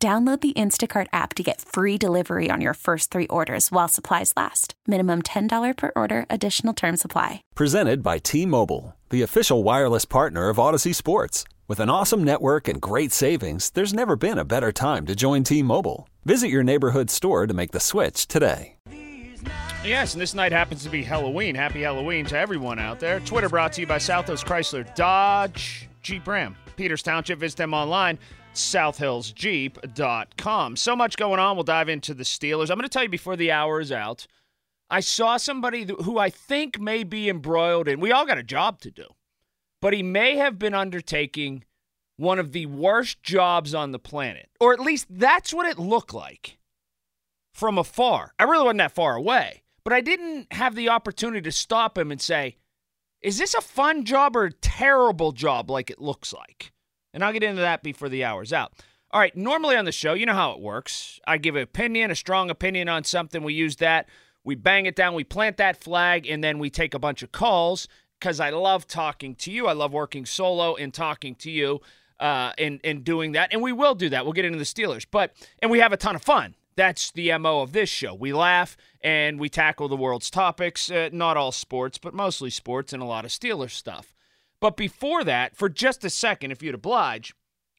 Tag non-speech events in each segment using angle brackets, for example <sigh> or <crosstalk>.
Download the Instacart app to get free delivery on your first three orders while supplies last. Minimum $10 per order, additional term supply. Presented by T Mobile, the official wireless partner of Audacy Sports. With an awesome network and great savings, there's never been a better time to join T Mobile. Visit your neighborhood store to make the switch today. Yes, and this night happens to be Halloween. Happy Halloween to everyone out there. Twitter brought to you by Southwest Chrysler Dodge Jeep Ram. Peters Township, visit them online southhillsjeep.com. So much going on. We'll dive into the Steelers. I'm going to tell you before the hour is out. I saw somebody who I think may be embroiled in. We all got a job to do, but he may have been undertaking one of the worst jobs on the planet, or at least that's what it looked like from afar. I really wasn't that far away, but I didn't have the opportunity to stop him and say, "Is this a fun job or a terrible job?" Like it looks like. And I'll get into that before the hour's out. All right, normally on the show, you know how it works. I give an opinion, a strong opinion on something. We use that, we bang it down, we plant that flag, and then we take a bunch of calls because I love talking to you. I love working solo and talking to you uh, and, and doing that. And we will do that. We'll get into the Steelers. But, and we have a ton of fun. That's the MO of this show. We laugh and we tackle the world's topics, uh, not all sports, but mostly sports and a lot of Steelers stuff. But before that, for just a second, if you'd oblige,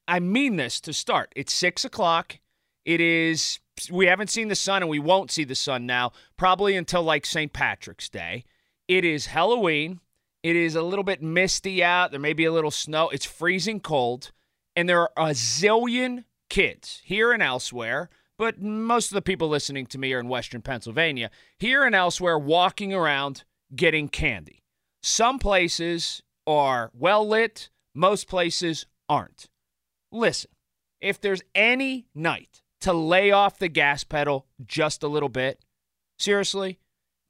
I mean this to start. It's six o'clock. It is, we haven't seen the sun and we won't see the sun now, probably until like St. Patrick's Day. It is Halloween. It is a little bit misty out. There may be a little snow. It's freezing cold. And there are a zillion kids here and elsewhere, but most of the people listening to me are in Western Pennsylvania, here and elsewhere walking around getting candy. Some places are well lit, most places aren't. Listen, if there's any night to lay off the gas pedal just a little bit, seriously,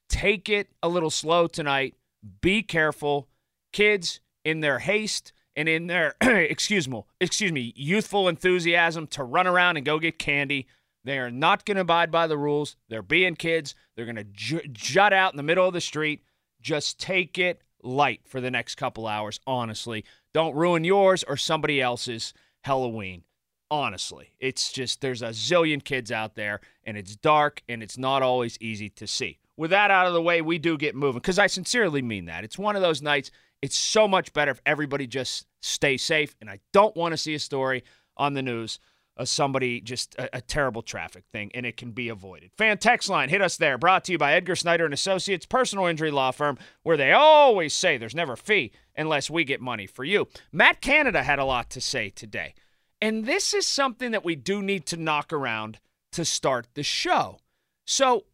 take it a little slow tonight. Be careful. Kids, in their haste and in their <clears throat> excuse me, excuse me, youthful enthusiasm to run around and go get candy, they are not going to abide by the rules. They're being kids. They're going to j- jut out in the middle of the street. Just take it light for the next couple hours, honestly. Don't ruin yours or somebody else's Halloween. Honestly, it's just there's a zillion kids out there and it's dark and it's not always easy to see. With that out of the way, we do get moving because I sincerely mean that. It's one of those nights, it's so much better if everybody just stays safe. And I don't want to see a story on the news of somebody just a, a, terrible traffic thing, and it can be avoided. Fan text line, hit us there. Brought to you by Edgar Snyder and Associates, personal injury law firm, where they always say there's never a fee unless we get money for you. Matt Canada had a lot to say today, and this is something that we do need to knock around to start the show. So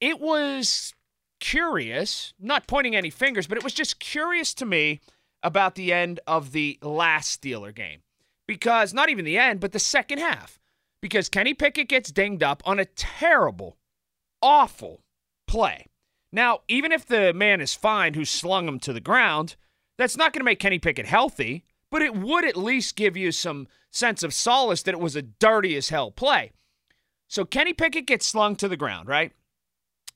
it was curious, not pointing any fingers, but it was just curious to me about the end of the last Steeler game because not even the end, but the second half. Because Kenny Pickett gets dinged up on a terrible, awful play. Now, even if the man is fine who slung him to the ground, that's not going to make Kenny Pickett healthy, but it would at least give you some sense of solace that it was a dirty as hell play. So Kenny Pickett gets slung to the ground, right?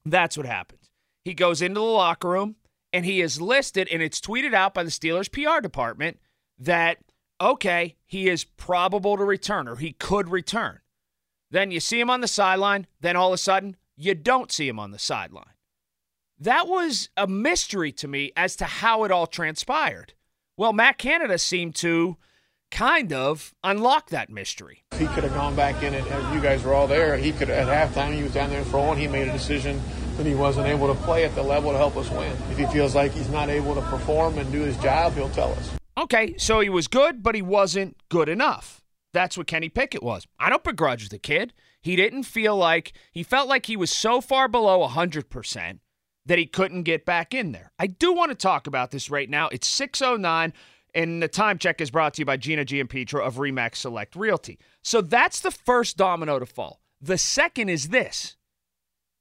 That's what happens. He goes into the locker room and he is listed, and it's tweeted out by the Steelers PR department that okay, he is probable to return or he could return. Then you see him on the sideline, then all of a sudden, you don't see him on the sideline. That was a mystery to me as to how it all transpired. Well, Matt Canada seemed to kind of unlock that mystery. He could have gone back in, and you guys were all there. He could, at halftime, he was down there throwing. He made a decision that he wasn't able to play at the level to help us win. If he feels like he's not able to perform and do his job, he'll tell us. Okay, so he was good, but he wasn't good enough. That's what Kenny Pickett was. I don't begrudge the kid. He didn't feel like, he felt like he was so far below 100% that he couldn't get back in there. I do want to talk about this right now. It's 609. And the time check is brought to you by Gina Giampietro of Remax Select Realty. So that's the first domino to fall. The second is this.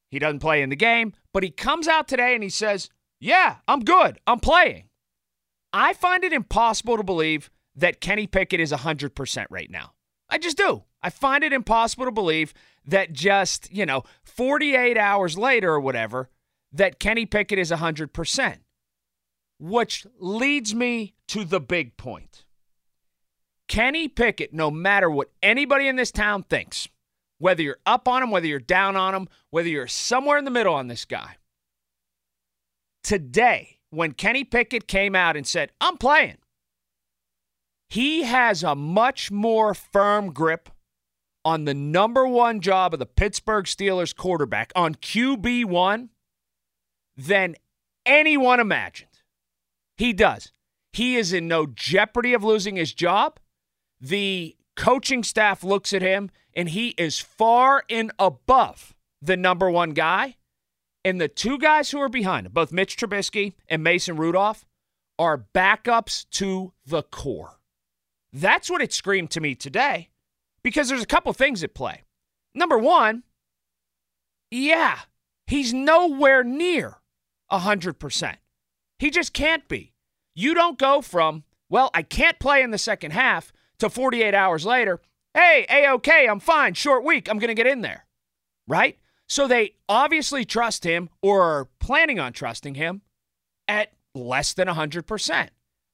He doesn't play in the game, but he comes out today and he says, Yeah, I'm good. I'm playing. I find it impossible to believe that Kenny Pickett is 100% right now. I just do. I find it impossible to believe that just, you know, 48 hours later or whatever, that Kenny Pickett is 100%. Which leads me to the big point. Kenny Pickett, no matter what anybody in this town thinks, whether you're up on him, whether you're down on him, whether you're somewhere in the middle on this guy, today, when Kenny Pickett came out and said, I'm playing, he has a much more firm grip on the number one job of the Pittsburgh Steelers quarterback on QB1 than anyone imagined. He does. He is in no jeopardy of losing his job. The coaching staff looks at him and he is far and above the number one guy. And the two guys who are behind him, both Mitch Trubisky and Mason Rudolph, are backups to the core. That's what it screamed to me today because there's a couple things at play. Number one, yeah, he's nowhere near 100%. He just can't be. You don't go from, well, I can't play in the second half to 48 hours later, hey, A OK, I'm fine, short week, I'm going to get in there. Right? So they obviously trust him or are planning on trusting him at less than 100%.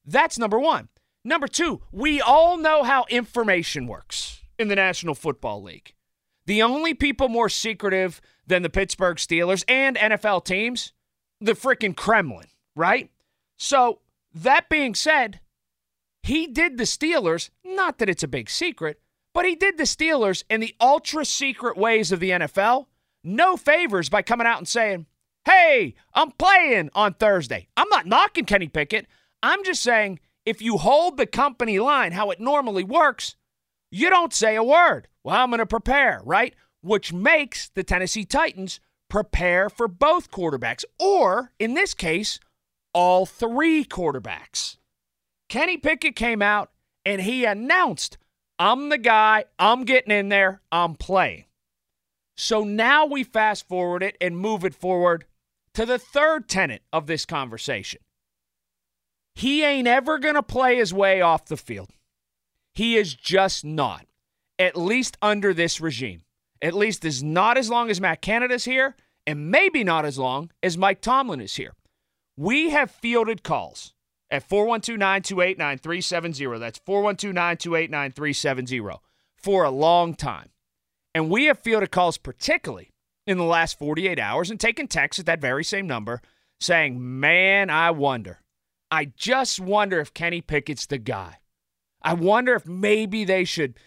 That's number one. Number two, we all know how information works in the National Football League. The only people more secretive than the Pittsburgh Steelers and NFL teams, the freaking Kremlin, right? So, that being said, he did the Steelers, not that it's a big secret, but he did the Steelers in the ultra secret ways of the NFL no favors by coming out and saying, hey, I'm playing on Thursday. I'm not knocking Kenny Pickett. I'm just saying if you hold the company line how it normally works, you don't say a word. Well, I'm going to prepare, right? Which makes the Tennessee Titans prepare for both quarterbacks, or in this case, all three quarterbacks. Kenny Pickett came out and he announced, I'm the guy, I'm getting in there, I'm playing. So now we fast forward it and move it forward to the third tenet of this conversation. He ain't ever going to play his way off the field. He is just not, at least under this regime. At least is not as long as Matt Canada's here, and maybe not as long as Mike Tomlin is here. We have fielded calls at 412 928 9370. That's 412 928 9370 for a long time. And we have fielded calls, particularly in the last 48 hours, and taken texts at that very same number saying, Man, I wonder. I just wonder if Kenny Pickett's the guy. I wonder if maybe they should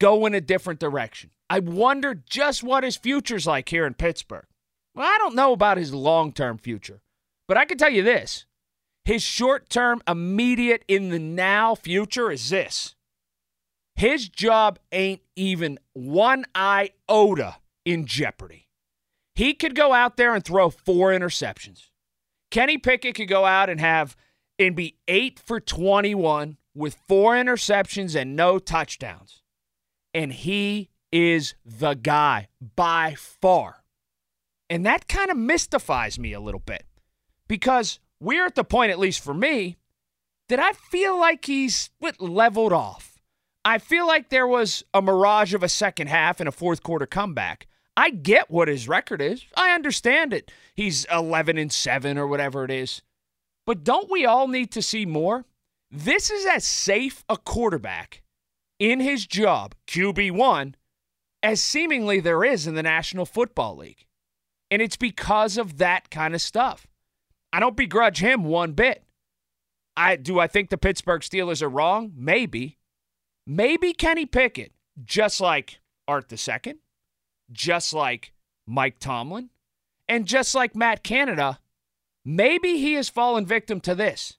go in a different direction. I wonder just what his future's like here in Pittsburgh. Well, I don't know about his long term future, but I can tell you this his short term, immediate, in the now future is this his job ain't even one iota in jeopardy. He could go out there and throw four interceptions. Kenny Pickett could go out and have and be eight for 21 with four interceptions and no touchdowns. And he is the guy by far. And that kind of mystifies me a little bit because we're at the point, at least for me, that I feel like he's leveled off. I feel like there was a mirage of a second half and a fourth quarter comeback. I get what his record is. I understand it. He's 11 and 7 or whatever it is. But don't we all need to see more? This is as safe a quarterback in his job, QB1, as seemingly there is in the National Football League. And it's because of that kind of stuff. I don't begrudge him one bit. I do I think the Pittsburgh Steelers are wrong? Maybe. Maybe Kenny Pickett, just like Art II, just like Mike Tomlin, and just like Matt Canada, maybe he has fallen victim to this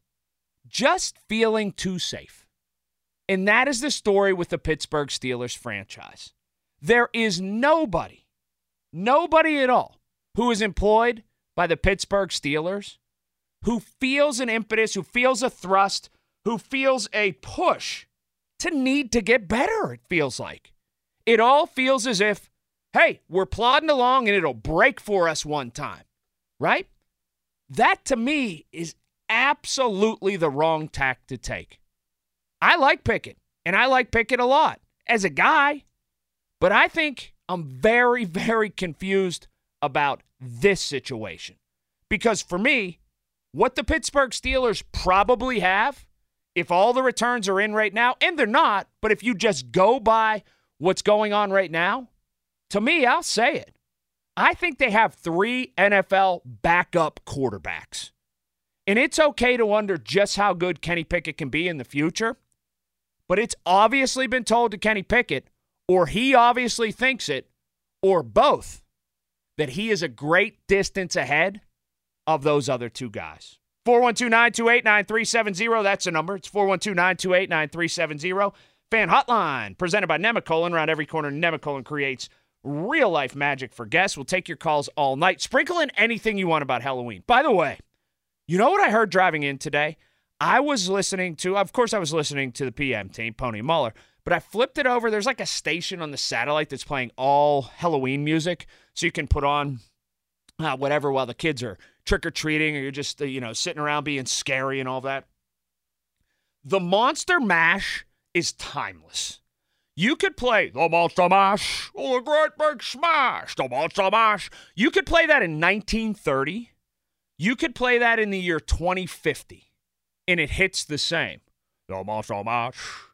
just feeling too safe. And that is the story with the Pittsburgh Steelers franchise. There is nobody, nobody at all, who is employed by the Pittsburgh Steelers who feels an impetus, who feels a thrust, who feels a push to need to get better, it feels like. It all feels as if, hey, we're plodding along and it'll break for us one time, right? That to me is absolutely the wrong tack to take. I like Pickett, and I like Pickett a lot as a guy, but I think I'm very, <laughs> very confused about this situation. Because for me, what the Pittsburgh Steelers probably have, if all the returns are in right now, and they're not, but if you just go by what's going on right now, to me, I'll say it. I think they have three NFL backup quarterbacks. And it's okay to wonder just how good Kenny Pickett can be in the future. But it's obviously been told to Kenny Pickett, or he obviously thinks it, or both, that he is a great distance ahead of those other two guys. 412 928 9370. That's the number. It's 412 928 9370. Fan Hotline, presented by Nemacolin. Around every corner, Nemacolin creates real life magic for guests. We'll take your calls all night. Sprinkle in anything you want about Halloween. By the way, you know what I heard driving in today? I was listening to, of course, I was listening to the PM team, Pony Mueller, but I flipped it over. There's like a station on the satellite that's playing all Halloween music. So you can put on uh, whatever while the kids are trick or treating or you're just, uh, you know, sitting around being scary and all that. The Monster Mash is timeless. You could play the Monster Mash, oh, the great big smash, the Monster Mash. You could play that in 1930. You could play that in the year 2050, and it hits the same. The Monster Mash.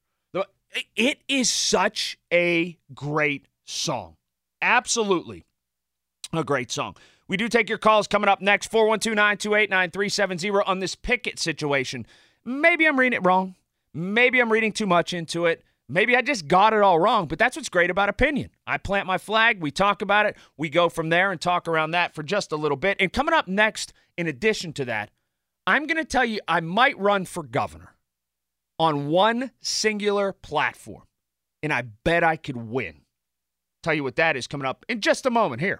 It is such a great song. Absolutely a great song. We do take your calls coming up next 412 928 9370 on this Pickett situation. Maybe I'm reading it wrong. Maybe I'm reading too much into it. Maybe I just got it all wrong, but that's what's great about opinion. I plant my flag, we talk about it, we go from there and talk around that for just a little bit. And coming up next, in addition to that, I'm going to tell you I might run for governor on one singular platform, and I bet I could win. Tell you what that is coming up in just a moment here.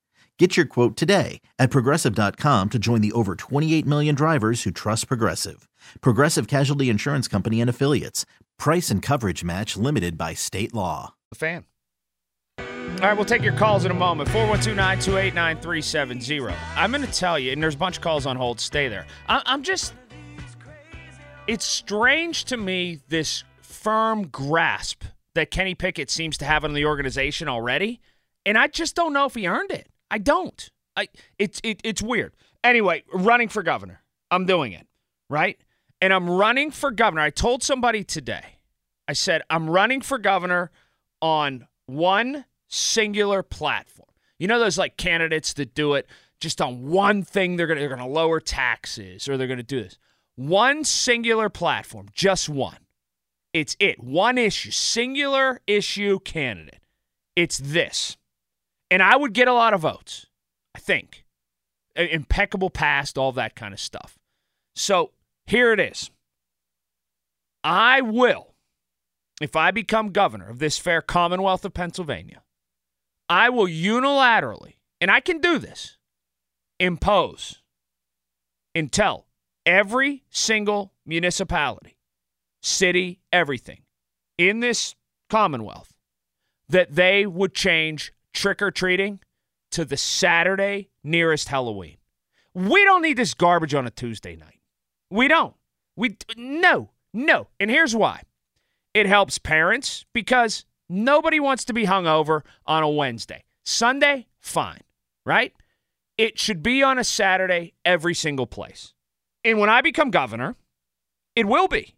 Get your quote today at progressive.com to join the over 28 million drivers who trust Progressive. Progressive Casualty Insurance Company and Affiliates. Price and coverage match limited by state law. A fan. All right, we'll take your calls in a moment. 412 928 9370. I'm going to tell you, and there's a bunch of calls on hold. Stay there. I'm just. It's strange to me, this firm grasp that Kenny Pickett seems to have on the organization already. And I just don't know if he earned it. I don't. I it's it, it's weird. Anyway, running for governor. I'm doing it, right? And I'm running for governor. I told somebody today. I said I'm running for governor on one singular platform. You know those like candidates that do it just on one thing they're going to they're going to lower taxes or they're going to do this. One singular platform, just one. It's it. One issue, singular issue candidate. It's this. And I would get a lot of votes, I think. Impeccable past, all that kind of stuff. So here it is. I will, if I become governor of this fair Commonwealth of Pennsylvania, I will unilaterally, and I can do this, impose and tell every single municipality, city, everything in this Commonwealth that they would change trick or treating to the Saturday nearest Halloween. We don't need this garbage on a Tuesday night. We don't. We no, no. And here's why. It helps parents because nobody wants to be hungover on a Wednesday. Sunday, fine, right? It should be on a Saturday every single place. And when I become governor, it will be.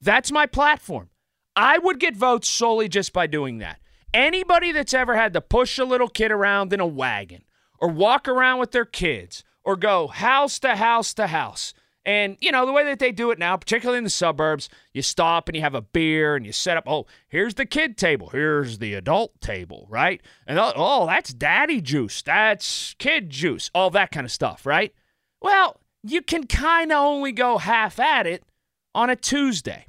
That's my platform. I would get votes solely just by doing that. Anybody that's ever had to push a little kid around in a wagon or walk around with their kids or go house to house to house. And, you know, the way that they do it now, particularly in the suburbs, you stop and you have a beer and you set up, oh, here's the kid table. Here's the adult table, right? And, oh, that's daddy juice. That's kid juice. All that kind of stuff, right? Well, you can kind of only go half at it on a Tuesday.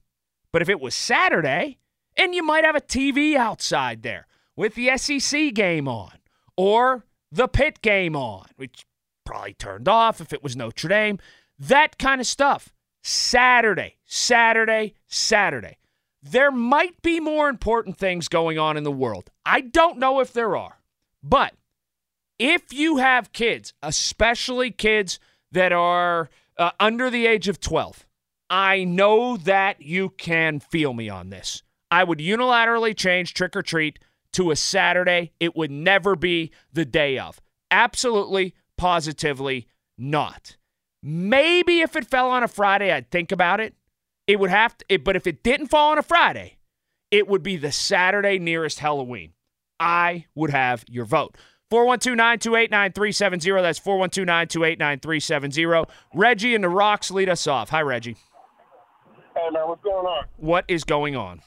But if it was Saturday, and you might have a TV outside there with the SEC game on or the Pitt game on, which probably turned off if it was Notre Dame. That kind of stuff. Saturday, Saturday, Saturday. There might be more important things going on in the world. I don't know if there are. But if you have kids, especially kids that are uh, under the age of 12, I know that you can feel me on this. I would unilaterally change trick or treat to a Saturday. It would never be the day of. Absolutely, positively not. Maybe if it fell on a Friday, I'd think about it. It would have to, it, but if it didn't fall on a Friday, it would be the Saturday nearest Halloween. I would have your vote. 412 928 9370. That's 412 928 9370. Reggie and the Rocks lead us off. Hi, Reggie. Hey, man, what's going on? What is going on?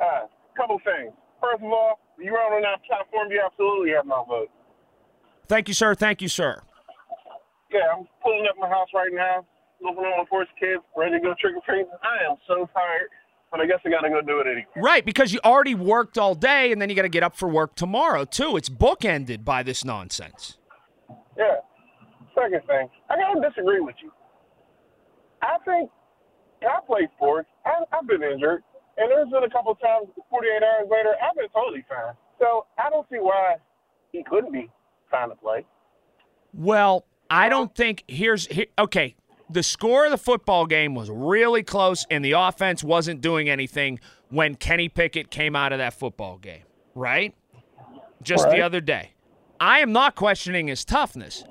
Uh, couple things. First of all, you are on that platform, you absolutely have my vote. Thank you, sir. Thank you, sir. Yeah, I'm pulling up my house right now, looking on for his kids, ready to go trick or treating. I am so tired, but I guess I got to go do it anyway. Right, because you already worked all day, and then you got to get up for work tomorrow too. It's bookended by this nonsense. Yeah. Second thing, I gotta disagree with you. I think I play sports. I, I've been injured. And there's been a couple of times, 48 hours later, I've been totally fine. So I don't see why he couldn't be fine to play. Well, I don't think here's here, okay. The score of the football game was really close, and the offense wasn't doing anything when Kenny Pickett came out of that football game, right? Just right. the other day. I am not questioning his toughness,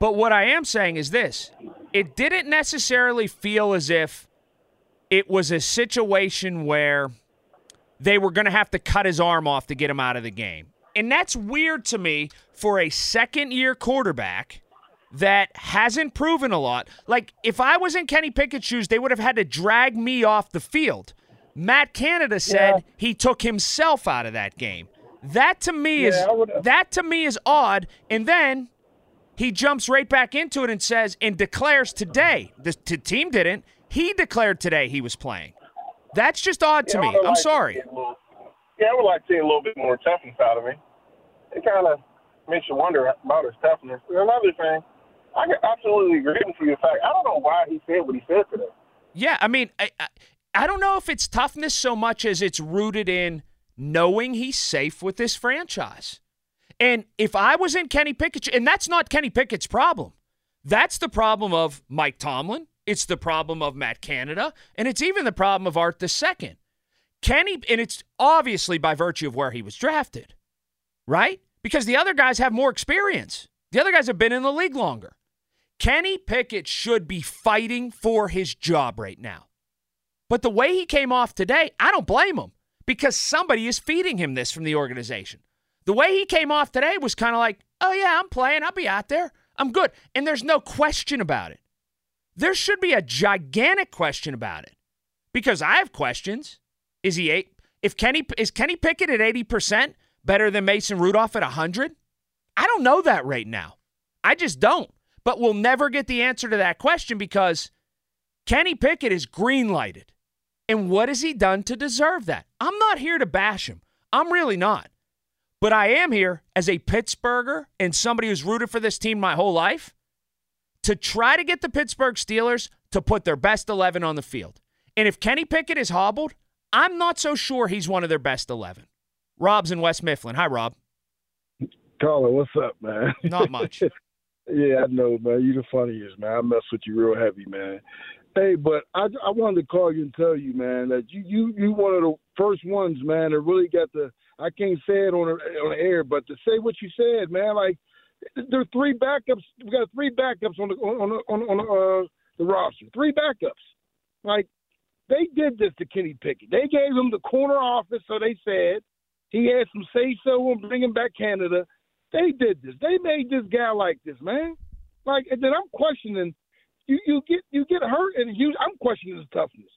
but what I am saying is this it didn't necessarily feel as if it was a situation where they were going to have to cut his arm off to get him out of the game. And that's weird to me for a second year quarterback that hasn't proven a lot. Like, if I was in Kenny Pickett's shoes, they would have had to drag me off the field. Matt Canada said yeah. he took himself out of that game. That to me yeah, is that to me is odd. And then he jumps right back into it and says and declares today. The, the team didn't. He declared today he was playing. That's just odd to yeah, me. I'm like sorry. Little, yeah, I would like to see a little bit more toughness out of him. It kind of makes you wonder about his toughness. And another thing, I can absolutely agree with you. In fact, I don't know why he said what he said today. Yeah, I mean, I, I, I don't know if it's toughness so much as it's rooted in knowing he's safe with this franchise. And if I was in Kenny Pickett, and that's not Kenny Pickett's problem, that's the problem of Mike Tomlin, it's the problem of Matt Canada, and it's even the problem of Art the Second. Kenny, and it's obviously by virtue of where he was drafted, right? Because the other guys have more experience. The other guys have been in the league longer. Kenny Pickett should be fighting for his job right now. But the way he came off today, I don't blame him because somebody is feeding him this from the organization. The way he came off today was kind of like, oh, yeah, I'm playing. I'll be out there. I'm good. And there's no question about it. There should be a gigantic question about it because I have questions. Is he eight? If Kenny is Kenny Pickett at 80% better than Mason Rudolph at 100? I don't know that right now. I just don't. But we'll never get the answer to that question because Kenny Pickett is green lighted. And what has he done to deserve that? I'm not here to bash him. I'm really not. But I am here as a Pittsburgher and somebody who's rooted for this team my whole life to try to get the Pittsburgh Steelers to put their best 11 on the field. And if Kenny Pickett is hobbled, I'm not so sure he's one of their best 11. Rob's in West Mifflin. Hi, Rob. Colin, what's up, man? Not much. <laughs> yeah, I know, man. You the funniest, man. I mess with you real heavy, man. Hey, but I, I wanted to call you and tell you, man, that you you you one of the first ones, man, that really got the I can't say it on the, on the air, but to say what you said, man, like there are three backups. We got three backups on the on on, on uh, the roster. Three backups. Like they did this to Kenny Pickett. They gave him the corner office, so they said he had some say so on bringing back Canada. They did this. They made this guy like this, man. Like, and then I'm questioning. You you get you get hurt, and you, I'm questioning his toughness.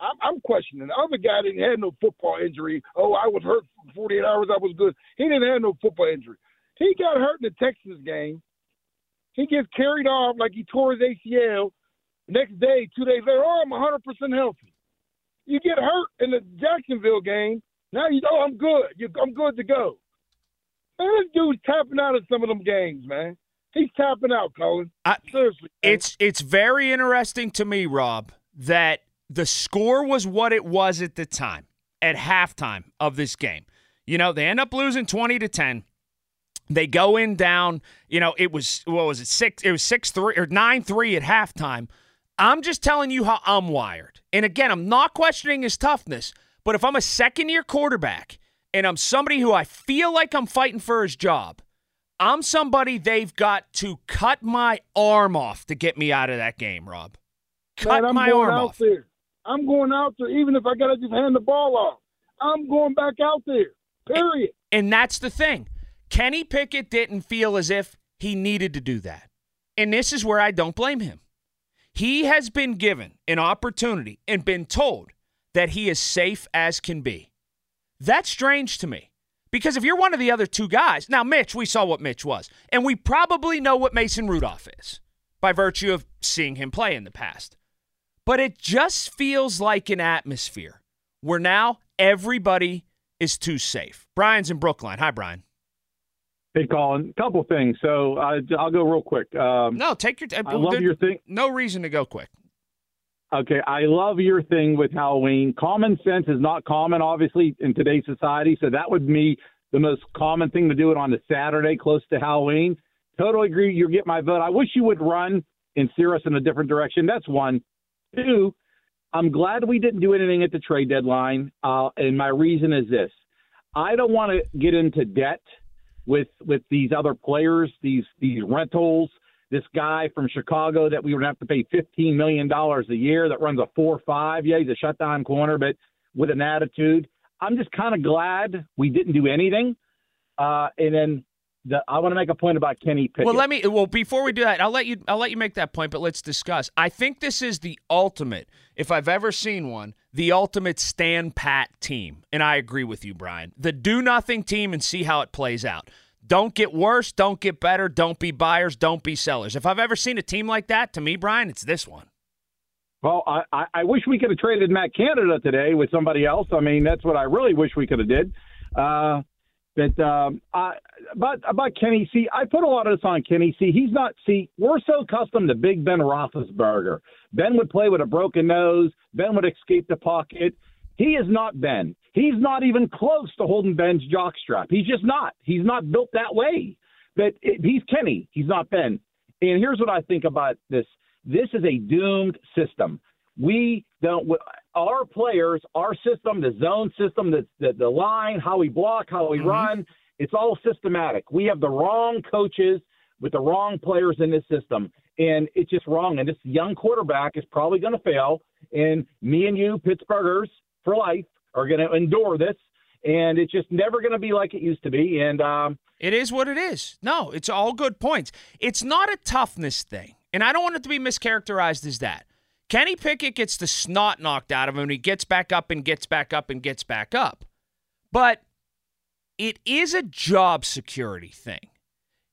I'm, I'm questioning. The other guy didn't have no football injury. Oh, I was hurt for 48 hours. I was good. He didn't have no football injury. He got hurt in the Texas game. He gets carried off like he tore his ACL. Next day, two days later, oh, I'm 100% healthy. You get hurt in the Jacksonville game. Now you know oh, I'm good. You, I'm good to go. Man, this dude's tapping out of some of them games, man. He's tapping out, Colin. I, Seriously. Man. It's it's very interesting to me, Rob, that the score was what it was at the time, at halftime of this game. You know, they end up losing 20 to 10. They go in down, you know, it was what was it, six it was six three or nine three at halftime. I'm just telling you how I'm wired. And again, I'm not questioning his toughness, but if I'm a second year quarterback and I'm somebody who I feel like I'm fighting for his job, I'm somebody they've got to cut my arm off to get me out of that game, Rob. Cut Man, my arm off. There. I'm going out there, even if I got to just hand the ball off. I'm going back out there. Period. And that's the thing. Kenny Pickett didn't feel as if he needed to do that. And this is where I don't blame him. He has been given an opportunity and been told that he is safe as can be. That's strange to me. Because if you're one of the other two guys, now Mitch, we saw what Mitch was, and we probably know what Mason Rudolph is by virtue of seeing him play in the past. But it just feels like an atmosphere where now everybody is too safe. Brian's in Brookline. Hi, Brian. Hey, Colin. A couple things. So uh, I'll go real quick. Um, no, take your. I love your thing. No reason to go quick. Okay, I love your thing with Halloween. Common sense is not common, obviously, in today's society. So that would be the most common thing to do it on a Saturday close to Halloween. Totally agree. You get my vote. I wish you would run and steer us in a different direction. That's one. Two, I'm glad we didn't do anything at the trade deadline. Uh, and my reason is this I don't want to get into debt with with these other players, these these rentals. This guy from Chicago that we would have to pay fifteen million dollars a year that runs a four five. Yeah, he's a shutdown corner, but with an attitude. I'm just kind of glad we didn't do anything. Uh, and then the, I want to make a point about Kenny Pickett. Well, let me. Well, before we do that, I'll let you. I'll let you make that point, but let's discuss. I think this is the ultimate, if I've ever seen one, the ultimate stand pat team, and I agree with you, Brian. The do nothing team and see how it plays out. Don't get worse. Don't get better. Don't be buyers. Don't be sellers. If I've ever seen a team like that, to me, Brian, it's this one. Well, I, I wish we could have traded Matt Canada today with somebody else. I mean, that's what I really wish we could have did. Uh, but um, I, about about Kenny, C. I put a lot of this on Kenny. C. he's not. See, we're so accustomed to Big Ben Roethlisberger. Ben would play with a broken nose. Ben would escape the pocket. He is not Ben. He's not even close to holding Ben's jockstrap. He's just not. He's not built that way. But it, he's Kenny. He's not Ben. And here's what I think about this. This is a doomed system. We don't. Our players, our system, the zone system, the the, the line, how we block, how we mm-hmm. run, it's all systematic. We have the wrong coaches with the wrong players in this system, and it's just wrong. And this young quarterback is probably going to fail. And me and you, Pittsburghers for life, are going to endure this. and it's just never going to be like it used to be. And um, It is what it is. No, it's all good points. It's not a toughness thing. And I don't want it to be mischaracterized as that. Kenny Pickett gets the snot knocked out of him and he gets back up and gets back up and gets back up. But it is a job security thing.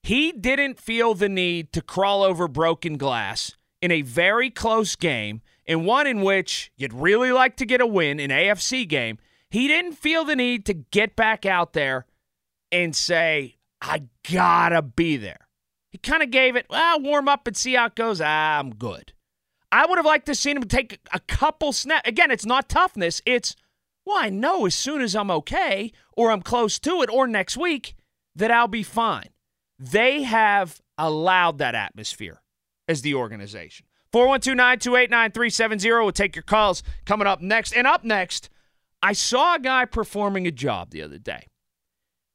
He didn't feel the need to crawl over broken glass in a very close game, in one in which you'd really like to get a win, an AFC game. He didn't feel the need to get back out there and say, I gotta be there. He kind of gave it, well, warm up and see how it goes. Ah, I'm good. I would have liked to seen him take a couple snaps. Again, it's not toughness. It's, well, I know as soon as I'm okay or I'm close to it or next week that I'll be fine. They have allowed that atmosphere as the organization. 412 928 9370 will take your calls coming up next. And up next, I saw a guy performing a job the other day.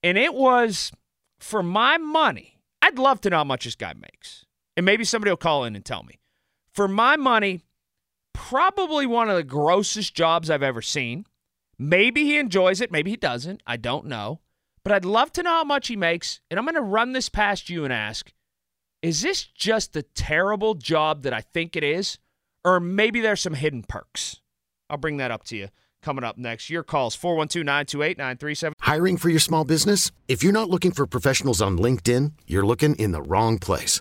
And it was for my money. I'd love to know how much this guy makes. And maybe somebody will call in and tell me. For my money, probably one of the grossest jobs I've ever seen. Maybe he enjoys it, maybe he doesn't. I don't know. But I'd love to know how much he makes. And I'm going to run this past you and ask is this just the terrible job that I think it is? Or maybe there's some hidden perks? I'll bring that up to you coming up next. Your calls 412 928 937. Hiring for your small business? If you're not looking for professionals on LinkedIn, you're looking in the wrong place.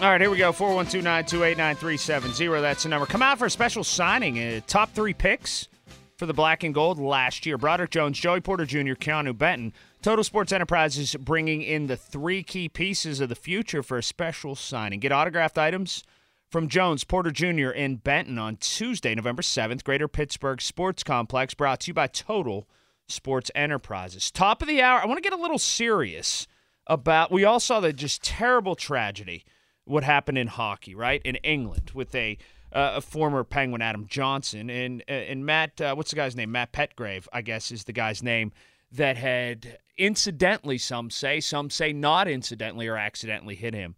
All right, here we go. 412 928 9370. That's the number. Come out for a special signing. Uh, top three picks for the black and gold last year. Broderick Jones, Joey Porter Jr., Keanu Benton. Total Sports Enterprises bringing in the three key pieces of the future for a special signing. Get autographed items from Jones, Porter Jr., and Benton on Tuesday, November 7th. Greater Pittsburgh Sports Complex brought to you by Total Sports Enterprises. Top of the hour. I want to get a little serious about. We all saw the just terrible tragedy what happened in hockey, right? In England with a uh, a former Penguin Adam Johnson and and Matt uh, what's the guy's name? Matt Petgrave, I guess is the guy's name that had incidentally some say, some say not incidentally or accidentally hit him.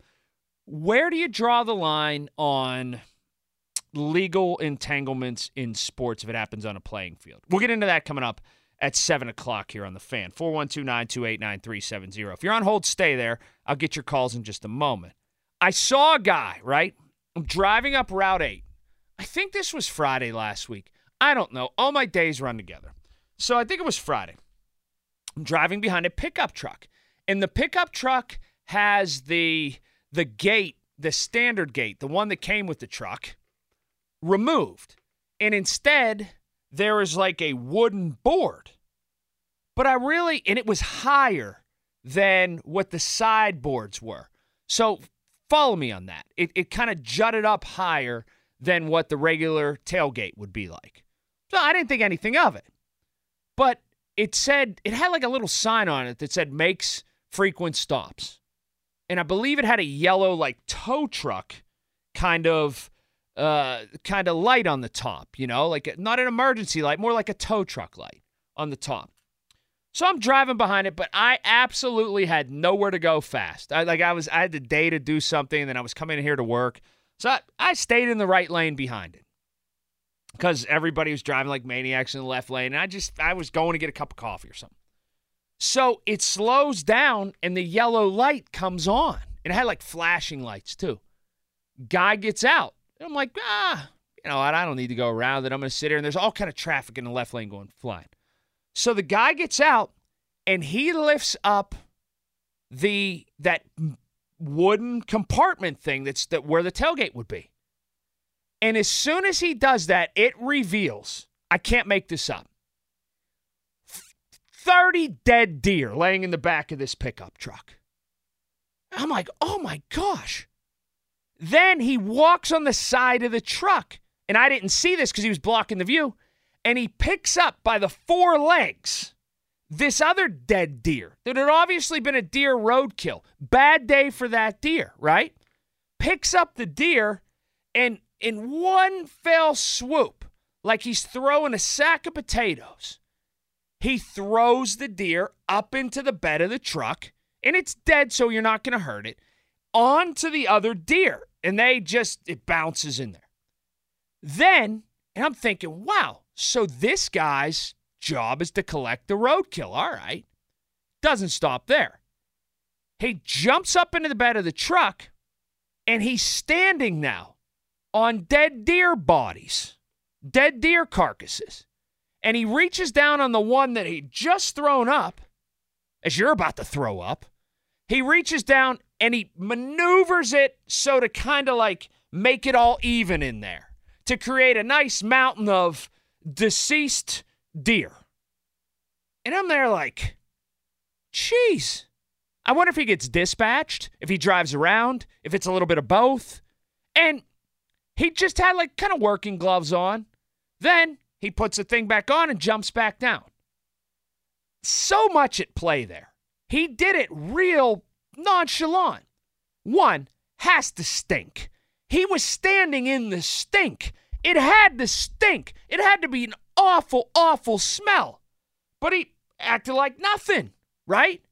Where do you draw the line on legal entanglements in sports if it happens on a playing field? We'll get into that coming up at 7 o'clock here on the fan. 412 928 9370. If you're on hold, stay there. I'll get your calls in just a moment. I saw a guy, right? I'm driving up Route 8. I think this was Friday last week. I don't know. All my days run together. So I think it was Friday. I'm driving behind a pickup truck. And the pickup truck has the the gate, the standard gate, the one that came with the truck, removed. And instead, there is like a wooden board. But I really and it was higher than what the sideboards were. So follow me on that. It, it kind of jutted up higher than what the regular tailgate would be like. So I didn't think anything of it. But it said, it had like a little sign on it that said makes frequent stops. And I believe it had a yellow, like tow truck kind of uh, kind of light on the top, you know, like not an emergency light, more like a tow truck light on the top. So I'm driving behind it, but I absolutely had nowhere to go fast. I, like I was, I had the day to do something, and then I was coming here to work, so I, I stayed in the right lane behind it because everybody was driving like maniacs in the left lane, and I just, I was going to get a cup of coffee or something. So it slows down, and the yellow light comes on. It had like flashing lights too. Guy gets out, and I'm like, ah, you know what? I don't need to go around it. I'm going to sit here, and there's all kind of traffic in the left lane going flying. So the guy gets out and he lifts up the that wooden compartment thing that's that where the tailgate would be. And as soon as he does that, it reveals, I can't make this up. 30 dead deer laying in the back of this pickup truck. I'm like, "Oh my gosh." Then he walks on the side of the truck, and I didn't see this cuz he was blocking the view and he picks up by the four legs this other dead deer that had obviously been a deer roadkill. Bad day for that deer, right? Picks up the deer and in one fell swoop, like he's throwing a sack of potatoes, he throws the deer up into the bed of the truck and it's dead, so you're not going to hurt it, onto the other deer. And they just, it bounces in there. Then, and I'm thinking, wow, so this guy's job is to collect the roadkill. All right. Doesn't stop there. He jumps up into the bed of the truck and he's standing now on dead deer bodies, dead deer carcasses. And he reaches down on the one that he just thrown up, as you're about to throw up. He reaches down and he maneuvers it so to kind of like make it all even in there to create a nice mountain of deceased deer. And I'm there like, jeez. I wonder if he gets dispatched, if he drives around, if it's a little bit of both. And he just had like kind of working gloves on. Then he puts the thing back on and jumps back down. So much at play there. He did it real nonchalant. One has to stink. He was standing in the stink. It had to stink. It had to be an awful, awful smell. But he acted like nothing, right?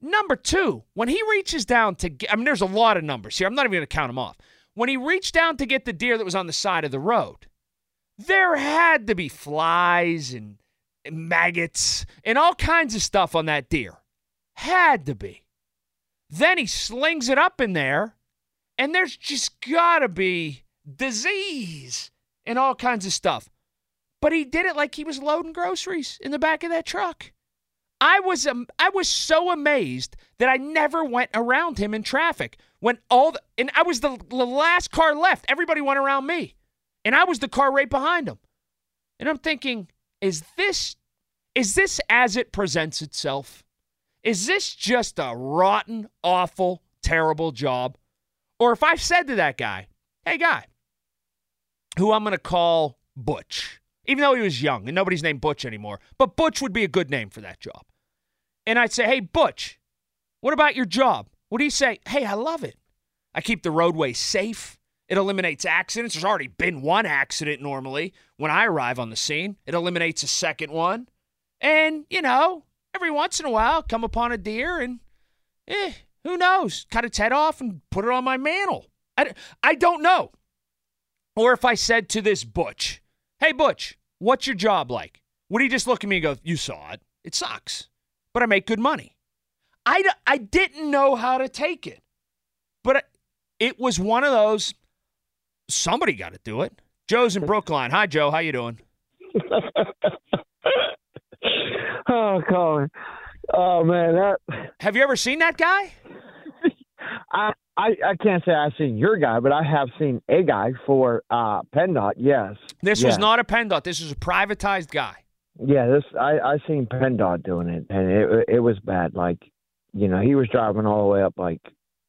Number two, when he reaches down to get, I mean, there's a lot of numbers here. I'm not even going to count them off. When he reached down to get the deer that was on the side of the road, there had to be flies and, and maggots and all kinds of stuff on that deer. Had to be. Then he slings it up in there, and there's just got to be disease and all kinds of stuff. But he did it like he was loading groceries in the back of that truck. I was um, I was so amazed that I never went around him in traffic when all the, and I was the, the last car left. Everybody went around me, and I was the car right behind him. And I'm thinking, is this is this as it presents itself? Is this just a rotten, awful, terrible job? Or if I said to that guy, "Hey, guy, who I'm going to call Butch, even though he was young and nobody's named Butch anymore. But Butch would be a good name for that job. And I'd say, hey, Butch, what about your job? Would he say, hey, I love it. I keep the roadway safe. It eliminates accidents. There's already been one accident normally when I arrive on the scene. It eliminates a second one. And, you know, every once in a while, come upon a deer and, eh, who knows? Cut its head off and put it on my mantle. I, I don't know. Or if I said to this Butch, hey, Butch, what's your job like? Would he just look at me and go, you saw it. It sucks, but I make good money. I, I didn't know how to take it, but it was one of those, somebody got to do it. Joe's in Brookline. Hi, Joe. How you doing? <laughs> oh, Colin. Oh man, that. Have you ever seen that guy? <laughs> I I, I can't say I've seen your guy, but I have seen a guy for uh, PennDOT. Yes. This yes. was not a PennDOT. This was a privatized guy. Yeah, this I I seen PennDOT doing it, and it it was bad. Like you know, he was driving all the way up like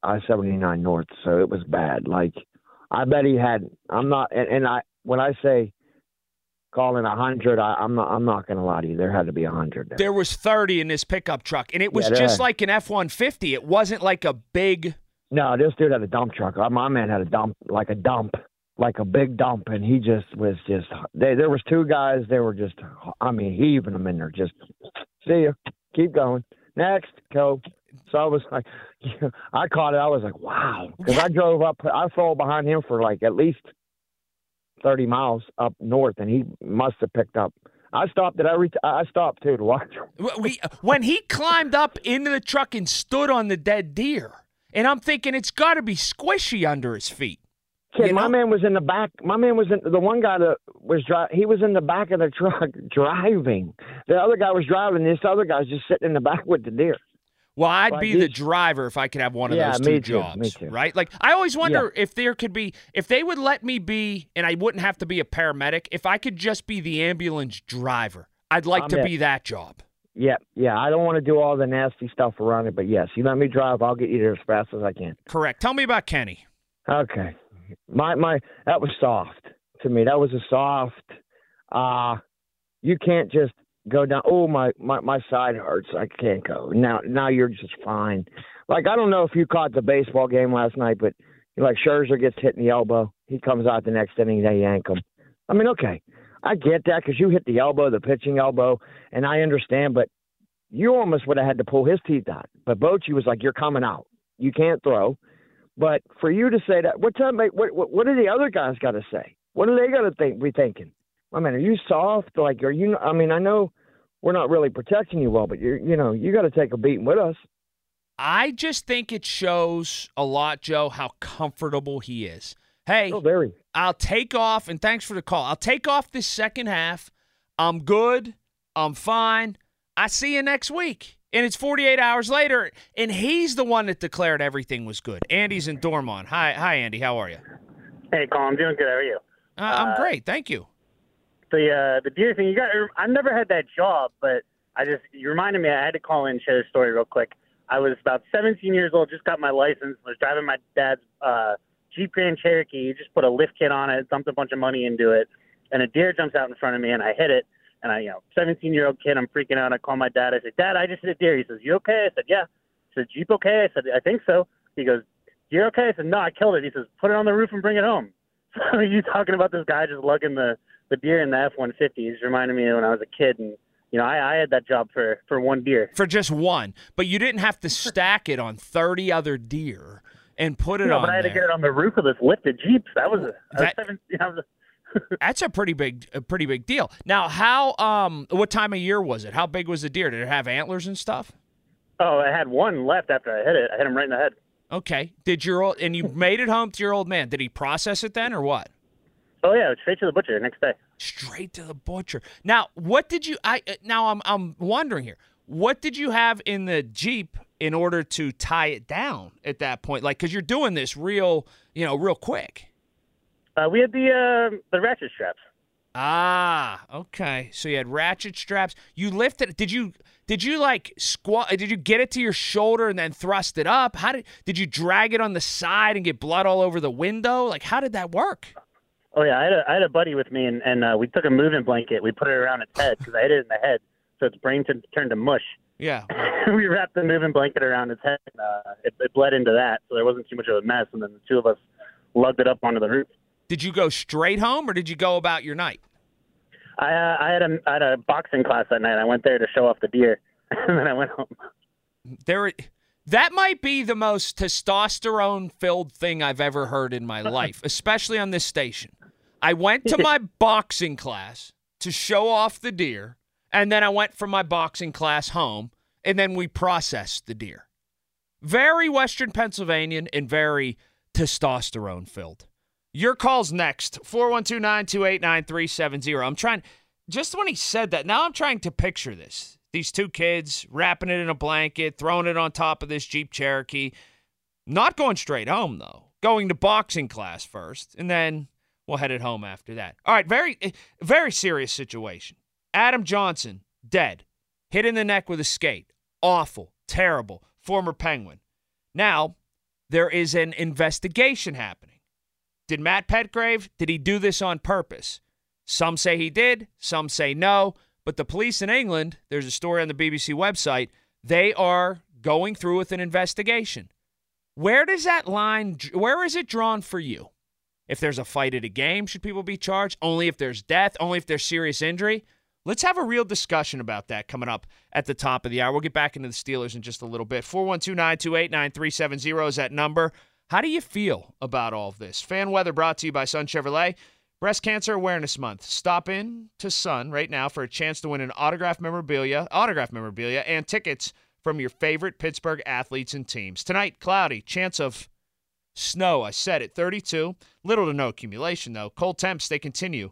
I seventy nine north, so it was bad. Like I bet he had. I'm not, and, and I when I say calling a hundred, I'm not. I'm not going to lie to you. There had to be a hundred. There was 30 in this pickup truck, and it was Yeah, just like an F 150. It wasn't like a big. No, this dude had a dump truck. Uh, My man had a dump, like a dump, like a big dump, and he just was just. They, there was two guys. They were just. I mean, heaving them in there. Just see you. Keep going. Next, go. So I was like, <laughs> I caught it. I was like, wow, because I drove up. I followed behind him for like at least thirty miles up north, and he must have picked up. I stopped at every. I stopped too to watch. We, when he climbed up into the truck and stood on the dead deer, and I'm thinking it's got to be squishy under his feet. Kid, my man was in the back. My man was in the one guy that was driving. He was in the back of the <laughs> truck driving. The other guy was driving. This other guy's just sitting in the back with the deer. Well, I'd Like be the driver if I could have one of Yeah, those two jobs, too. right? Like I always wonder if there could be if they would let me be and I wouldn't have to be a paramedic, if I could just be the ambulance driver. I'd like I'm to it. be that job. Yeah, yeah. I don't want to do all the nasty stuff around it, but yes, you let me drive. I'll get you there as fast as I can. Correct. Tell me about Kenny. Okay. My my that was soft to me. That was a soft uh you can't just go down oh my, my my side hurts. I can't go. Now now you're just fine. Like I don't know if you caught the baseball game last night, but like Scherzer gets hit in the elbow. He comes out the next inning, they yank him. I mean, okay. I get that because you hit the elbow, the pitching elbow, and I understand, but you almost would have had to pull his teeth out. But Bochy was like, "You're coming out. You can't throw." But for you to say that, what time? What what, what do the other guys got to say? What are they got to think? Be thinking? I mean, are you soft? Like, are you? I mean, I know we're not really protecting you well, but you you know you got to take a beating with us. I just think it shows a lot, Joe, how comfortable he is. Hey, oh, very. I'll take off, and thanks for the call. I'll take off this second half. I'm good. I'm fine. I see you next week. And it's 48 hours later, and he's the one that declared everything was good. Andy's in Dormont. Hi, hi, Andy. How are you? Hey, Colin, I'm doing good. How are you? Uh, I'm Uh, great. Thank you. The uh, the deer thing. You got. I've never had that job, but I just you reminded me. I had to call in and share a story real quick. I was about 17 years old, just got my license. Was driving my dad's uh, Jeep Grand Cherokee. He just put a lift kit on it, dumped a bunch of money into it, and a deer jumps out in front of me, and I hit it. And I, you know, 17 year old kid, I'm freaking out. I call my dad. I said, Dad, I just hit a deer. He says, You okay? I said, Yeah. I said, Jeep okay? I said, I think so. He goes, Deer okay? I said, No, I killed it. He says, Put it on the roof and bring it home. <laughs> So you talking about this guy just lugging the the deer in the F one fifty? He's reminding me of when I was a kid, and you know, I, I had that job for for one deer. For just one. But you didn't have to <laughs> stack it on 30 other deer and put it no, on but I had to get it on the roof of this lifted Jeep. That was a, was That- seven, <laughs> was <laughs> That's a pretty big, a pretty big deal. Now, how, um, what time of year was it? How big was the deer? Did it have antlers and stuff? Oh, I had one left after I hit it. I hit him right in the head. Okay. Did your old, and you <laughs> made it home to your old man? Did he process it then, or what? Oh yeah, straight to the butcher next day. Straight to the butcher. Now, what did you? I uh, now I'm I'm wondering here. What did you have in the Jeep in order to tie it down at that point? Like, because you're doing this real, you know, real quick. Uh, we had the uh, the ratchet straps. Ah, okay. So you had ratchet straps. You lifted. Did you? Did you like squat? Did you get it to your shoulder and then thrust it up? How did? Did you drag it on the side and get blood all over the window? Like, how did that work? Oh yeah, I had a I had a buddy with me, and and uh, we took a moving blanket. We put it around its head because I hit it in the head, so its brain t- turned to mush. Yeah. <laughs> we wrapped the moving blanket around its head. And, uh, it, it bled into that, so there wasn't too much of a mess. And then the two of us lugged it up onto the roof. Did you go straight home or did you go about your night? I uh, I had a I had a boxing class that night. I went there to show off the deer, <laughs> and then I went home. There, that might be the most testosterone-filled thing I've ever heard in my life, especially on this station. I went to <laughs> my boxing class to show off the deer, and then I went from my boxing class home, and then we processed the deer. Very Western Pennsylvanian and very testosterone-filled. Your call's next. 412-928-9370. I'm trying just when he said that, now I'm trying to picture this. These two kids wrapping it in a blanket, throwing it on top of this Jeep Cherokee. Not going straight home though. Going to boxing class first, and then we'll head it home after that. All right, very eh, very serious situation. Adam Johnson, dead. Hit in the neck with a skate. Awful. Terrible. former Penguin. Now, there is an investigation happening. Did Matt Petgrave, did he do this on purpose? Some say he did, some say no, but the police in England, there's a story on the BBC website, they are going through with an investigation. Where does that line where is it drawn for you? If there's a fight at a game, should people be charged? Only if there's death, only if there's serious injury? Let's have a real discussion about that coming up at the top of the hour. We'll get back into the Steelers in just a little bit. 412 928 9370 is that number. How do you feel about all of this? Fan weather brought to you by Sun Chevrolet. Breast Cancer Awareness Month. Stop in to Sun right now for a chance to win an autograph memorabilia, autograph memorabilia, and tickets from your favorite Pittsburgh athletes and teams. Tonight, cloudy, chance of snow. I said it, 32. Little to no accumulation, though. Cold temps, they continue.